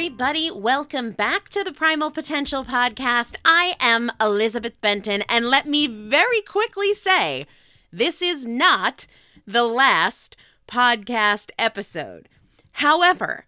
everybody. Welcome back to the Primal Potential Podcast. I am Elizabeth Benton, and let me very quickly say this is not the last podcast episode. However,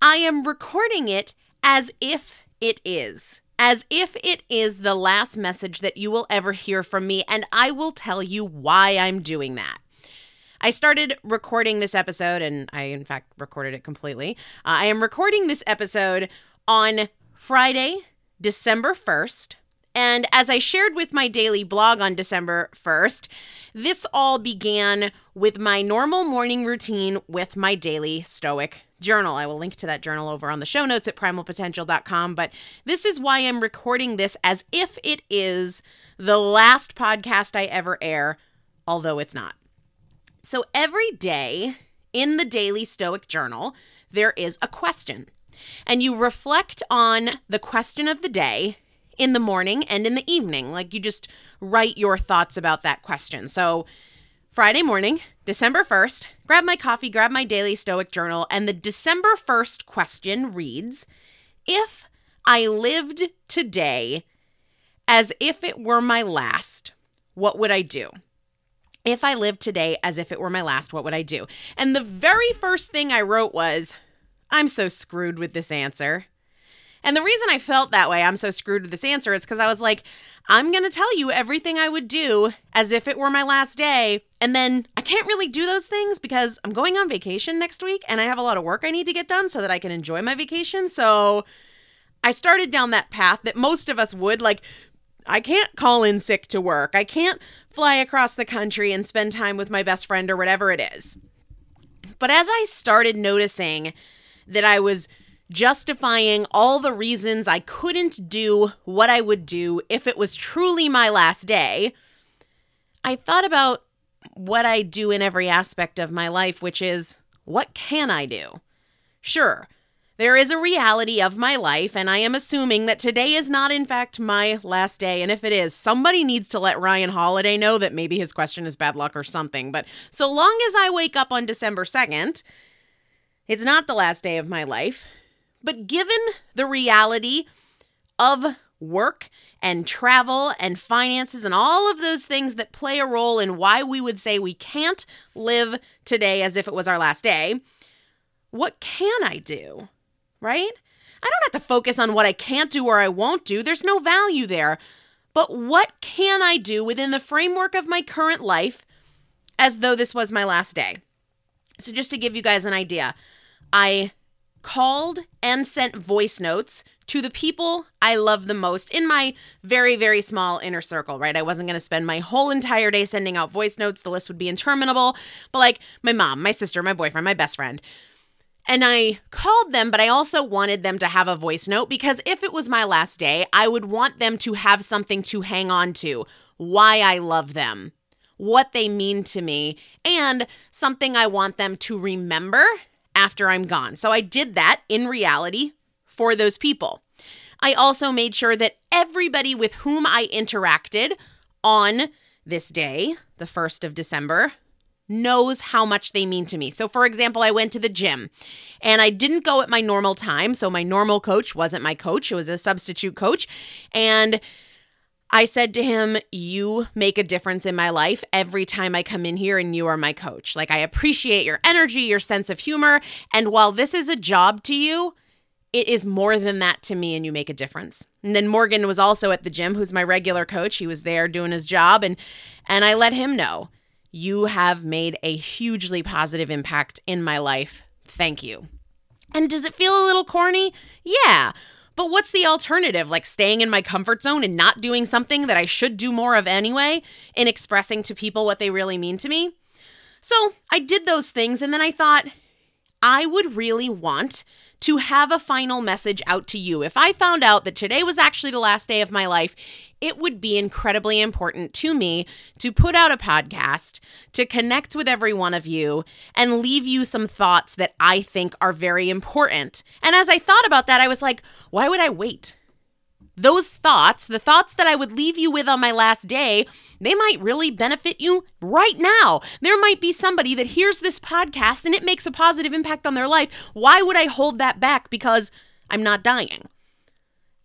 I am recording it as if it is. As if it is the last message that you will ever hear from me, and I will tell you why I'm doing that. I started recording this episode, and I, in fact, recorded it completely. Uh, I am recording this episode on Friday, December 1st. And as I shared with my daily blog on December 1st, this all began with my normal morning routine with my daily Stoic journal. I will link to that journal over on the show notes at primalpotential.com. But this is why I'm recording this as if it is the last podcast I ever air, although it's not. So every day in the daily Stoic journal, there is a question. And you reflect on the question of the day in the morning and in the evening. Like you just write your thoughts about that question. So, Friday morning, December 1st, grab my coffee, grab my daily Stoic journal, and the December 1st question reads If I lived today as if it were my last, what would I do? If I lived today as if it were my last, what would I do? And the very first thing I wrote was, I'm so screwed with this answer. And the reason I felt that way, I'm so screwed with this answer, is because I was like, I'm going to tell you everything I would do as if it were my last day. And then I can't really do those things because I'm going on vacation next week and I have a lot of work I need to get done so that I can enjoy my vacation. So I started down that path that most of us would. Like, I can't call in sick to work. I can't fly across the country and spend time with my best friend or whatever it is. But as I started noticing that I was justifying all the reasons I couldn't do what I would do if it was truly my last day, I thought about what I do in every aspect of my life, which is what can I do? Sure, there is a reality of my life, and I am assuming that today is not, in fact, my last day. And if it is, somebody needs to let Ryan Holiday know that maybe his question is bad luck or something. But so long as I wake up on December 2nd, it's not the last day of my life. But given the reality of work and travel and finances and all of those things that play a role in why we would say we can't live today as if it was our last day, what can I do? Right? I don't have to focus on what I can't do or I won't do. There's no value there. But what can I do within the framework of my current life as though this was my last day? So, just to give you guys an idea, I called and sent voice notes to the people I love the most in my very, very small inner circle, right? I wasn't going to spend my whole entire day sending out voice notes. The list would be interminable. But like my mom, my sister, my boyfriend, my best friend. And I called them, but I also wanted them to have a voice note because if it was my last day, I would want them to have something to hang on to, why I love them, what they mean to me, and something I want them to remember after I'm gone. So I did that in reality for those people. I also made sure that everybody with whom I interacted on this day, the 1st of December, knows how much they mean to me. So, for example, I went to the gym and I didn't go at my normal time. So, my normal coach wasn't my coach, it was a substitute coach. And I said to him, You make a difference in my life every time I come in here, and you are my coach. Like, I appreciate your energy, your sense of humor. And while this is a job to you, it is more than that to me, and you make a difference. And then Morgan was also at the gym, who's my regular coach. He was there doing his job, and and I let him know, you have made a hugely positive impact in my life. Thank you. And does it feel a little corny? Yeah. But what's the alternative? Like staying in my comfort zone and not doing something that I should do more of anyway, in expressing to people what they really mean to me? So I did those things, and then I thought, I would really want to have a final message out to you. If I found out that today was actually the last day of my life, it would be incredibly important to me to put out a podcast, to connect with every one of you, and leave you some thoughts that I think are very important. And as I thought about that, I was like, why would I wait? Those thoughts, the thoughts that I would leave you with on my last day, they might really benefit you right now. There might be somebody that hears this podcast and it makes a positive impact on their life. Why would I hold that back because I'm not dying?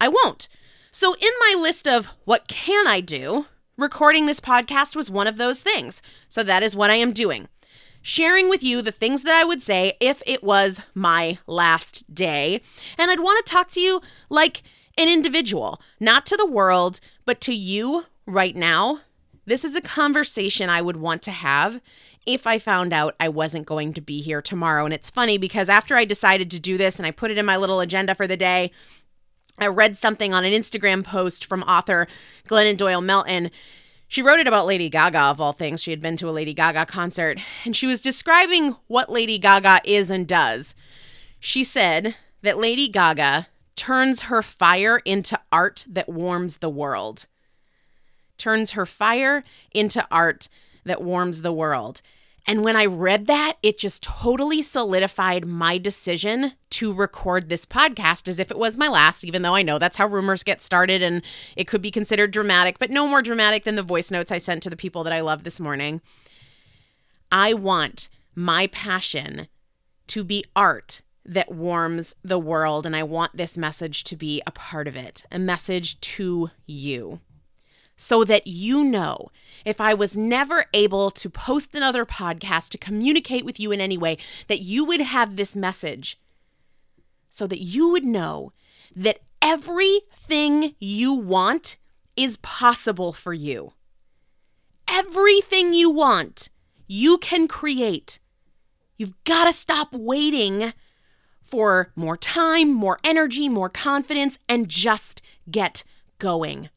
I won't. So, in my list of what can I do, recording this podcast was one of those things. So, that is what I am doing. sharing with you the things that I would say if it was my last day. And I'd want to talk to you like an individual, not to the world, but to you right now. This is a conversation I would want to have if I found out I wasn't going to be here tomorrow. And it's funny because after I decided to do this and I put it in my little agenda for the day, I read something on an Instagram post from author Glennon Doyle Melton. She wrote it about Lady Gaga, of all things. She had been to a Lady Gaga concert, and she was describing what Lady Gaga is and does. She said that Lady Gaga turns her fire into art that warms the world. Turns her fire into art that warms the world. And when I read that, it just totally solidified my decision to record this podcast as if it was my last, even though I know that's how rumors get started and it could be considered dramatic, but no more dramatic than the voice notes I sent to the people that I love this morning. I want my passion to be art that warms the world, and I want this message to be a part of it, a message to you so that you know if I was never able to post another podcast to communicate with you in any way, that you would have this message so that you would know that everything you want is possible for you. Everything you want, you can create. You've got to stop waiting for more time, more energy, more confidence, and just get going.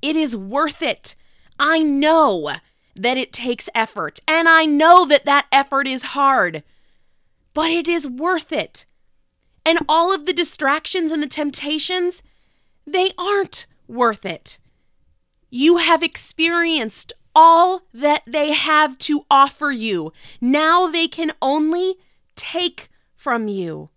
It is worth it. I know that it takes effort, and I know that that effort is hard, but it is worth it. And all of the distractions and the temptations, they aren't worth it. You have experienced all that they have to offer you. Now they can only take from you.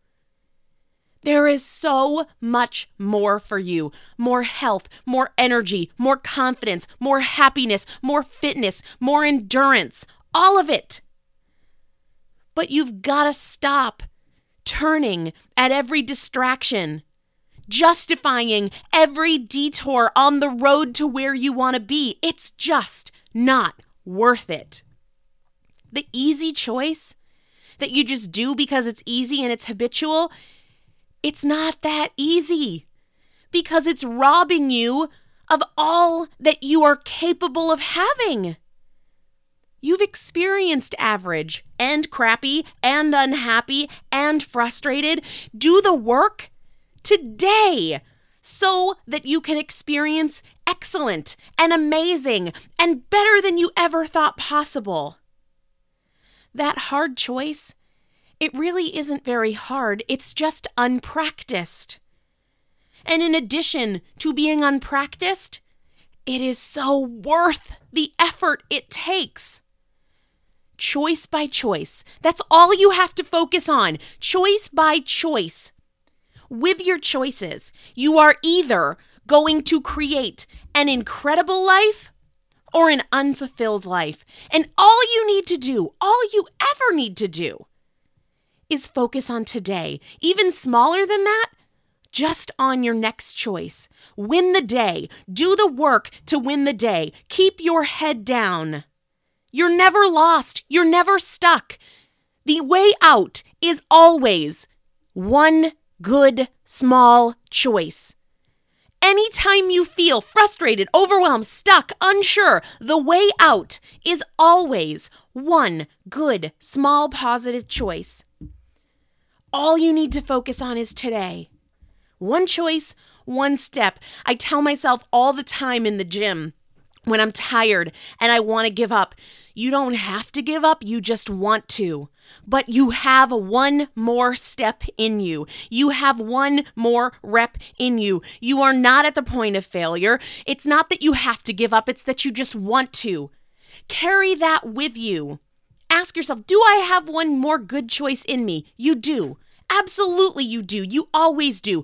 There is so much more for you more health, more energy, more confidence, more happiness, more fitness, more endurance, all of it. But you've got to stop turning at every distraction, justifying every detour on the road to where you want to be. It's just not worth it. The easy choice that you just do because it's easy and it's habitual it's not that easy because it's robbing you of all that you are capable of having. You've experienced average and crappy and unhappy and frustrated. Do the work today so that you can experience excellent and amazing and better than you ever thought possible. That hard choice it really isn't very hard, it's just unpracticed. And in addition to being unpracticed, it is so worth the effort it takes. Choice by choice. That's all you have to focus on. Choice by choice. With your choices, you are either going to create an incredible life or an unfulfilled life. And all you need to do, all you ever need to do, is focus on today. Even smaller than that, just on your next choice. Win the day. Do the work to win the day. Keep your head down. You're never lost. You're never stuck. The way out is always one good small choice. Anytime you feel frustrated, overwhelmed, stuck, unsure, the way out is always one good small positive choice. All you need to focus on is today. One choice, one step. I tell myself all the time in the gym when I'm tired and I want to give up. You don't have to give up, you just want to. But you have one more step in you. You have one more rep in you. You are not at the point of failure. It's not that you have to give up, it's that you just want to. Carry that with you. Ask yourself, do I have one more good choice in me? You do. Absolutely, you do. You always do.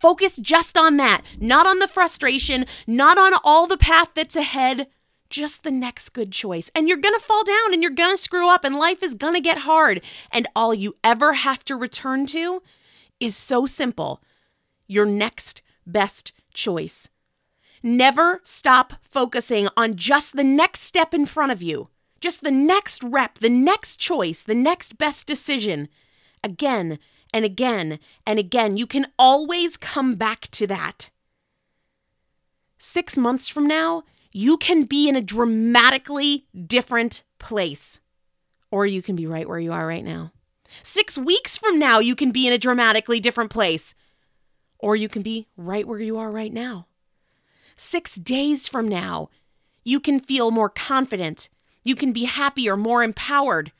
Focus just on that, not on the frustration, not on all the path that's ahead, just the next good choice. And you're going to fall down and you're going to screw up, and life is going to get hard. And all you ever have to return to is so simple your next best choice. Never stop focusing on just the next step in front of you. Just the next rep, the next choice, the next best decision again and again and again. You can always come back to that. Six months from now, you can be in a dramatically different place, or you can be right where you are right now. Six weeks from now, you can be in a dramatically different place, or you can be right where you are right now. Six days from now, you can feel more confident. You can be happier, more empowered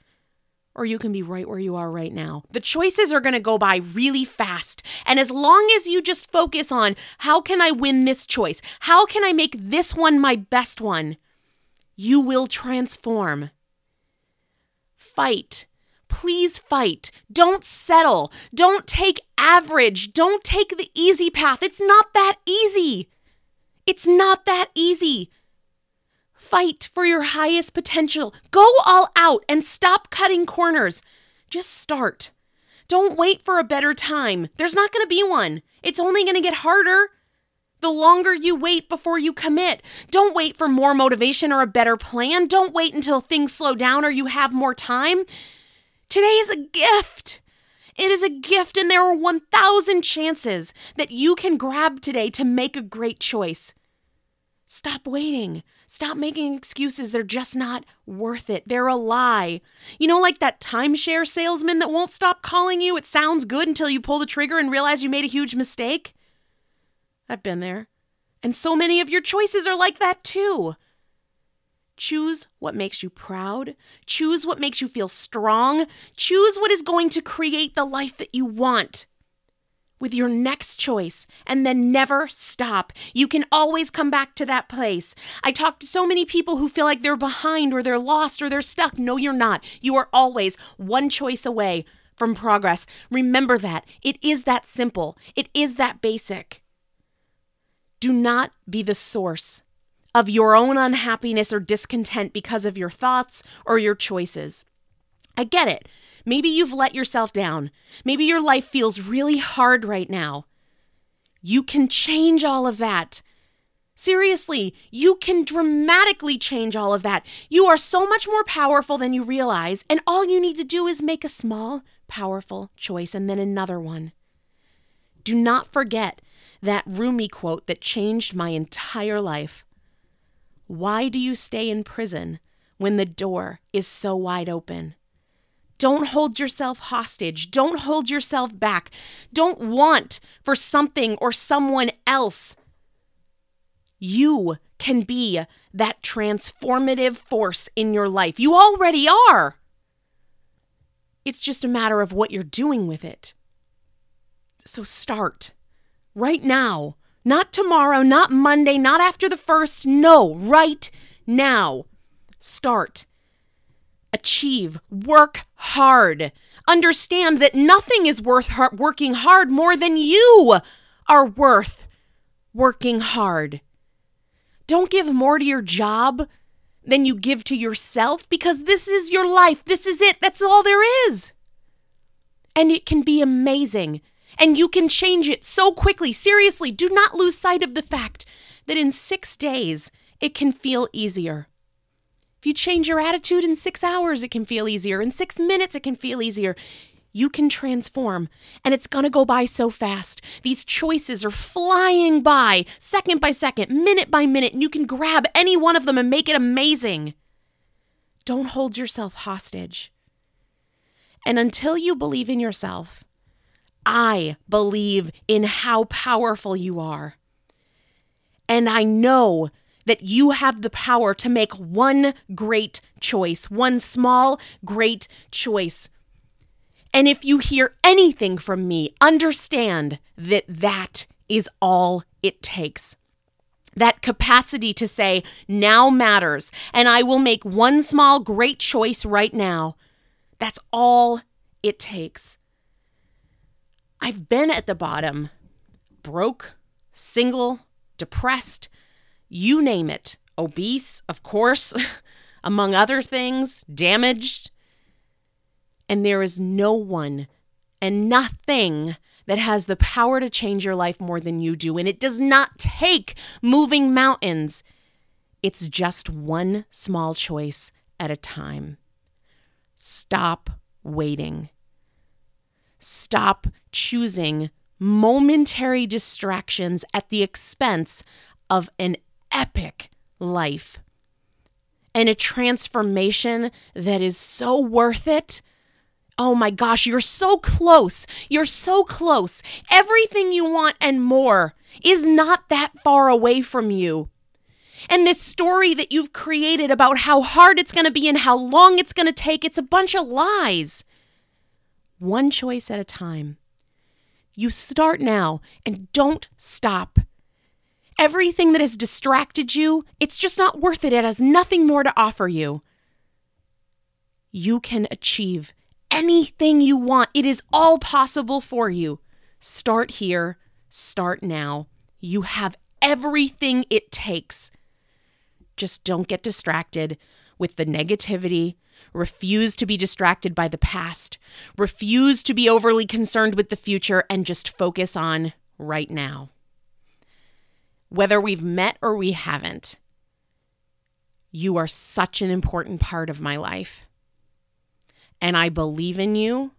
or you can be right where you are right now. The choices are going to go by really fast. And as long as you just focus on how can I win this choice? How can I make this one my best one? You will transform. Fight. Please fight. Don't settle. Don't take average. Don't take the easy path. It's not that easy. It's not that easy. Fight for your highest potential. Go all out and stop cutting corners. Just start. Don't wait for a better time. There's not going to be one. It's only going to get harder. The longer you wait before you commit. Don't wait for more motivation or a better plan. Don't wait until things slow down or you have more time. Today is a gift. It is a gift, and there are 1,000 chances that you can grab today to make a great choice. Stop waiting. Stop making excuses. They're just not worth it. They're a lie. You know, like that timeshare salesman that won't stop calling you? It sounds good until you pull the trigger and realize you made a huge mistake. I've been there. And so many of your choices are like that too. Choose what makes you proud. Choose what makes you feel strong. Choose what is going to create the life that you want with your next choice and then never stop. You can always come back to that place. I talk to so many people who feel like they're behind or they're lost or they're stuck. No, you're not. You are always one choice away from progress. Remember that. It is that simple, it is that basic. Do not be the source of your own unhappiness or discontent because of your thoughts or your choices. I get it. Maybe you've let yourself down. Maybe your life feels really hard right now. You can change all of that. Seriously, you can dramatically change all of that. You are so much more powerful than you realize, and all you need to do is make a small, powerful choice and then another one. Do not forget that Rumi quote that changed my entire life. Why do you stay in prison when the door is so wide open? Don't hold yourself hostage. Don't hold yourself back. Don't want for something or someone else. You can be that transformative force in your life. You already are. It's just a matter of what you're doing with it. So start right now. Not tomorrow, not Monday, not after the first. No, right now. Start achieve, work hard. Understand that nothing is worth working hard more than you are worth working hard. Don't give more to your job than you give to yourself because this is your life. This is it. That's all there is. And it can be amazing. And you can change it so quickly. Seriously, do not lose sight of the fact that in six days, it can feel easier. If you change your attitude in six hours, it can feel easier. In six minutes, it can feel easier. You can transform, and it's to go by so fast. These choices are flying by, second by second, minute by minute, and you can grab any one of them and make it amazing. Don't hold yourself hostage. And until you believe in yourself, I believe in how powerful you are. And I know that you have the power to make one great choice, one small, great choice. And if you hear anything from me, understand that that is all it takes. That capacity to say, now matters, and I will make one small, great choice right now. That's all it takes. I've been at the bottom, broke, single, depressed, you name it, obese, of course, among other things, damaged. And there is no one and nothing that has the power to change your life more than you do. And it does not take moving mountains, it's just one small choice at a time. Stop waiting. Stop choosing momentary distractions at the expense of an epic life and a transformation that is so worth it. Oh my gosh, you're so close. You're so close. Everything you want and more is not that far away from you. And this story that you've created about how hard it's going to be and how long it's going to take, it's a bunch of lies. One choice at a time. You start now and don't stop. Everything that has distracted you, it's just not worth it. It has nothing more to offer you. You can achieve anything you want. It is all possible for you. Start here, start now. You have everything it takes. Just don't get distracted with the negativity. Refuse to be distracted by the past. Refuse to be overly concerned with the future and just focus on right now. Whether we've met or we haven't, you are such an important part of my life. And I believe in you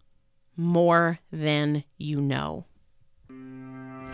more than you know.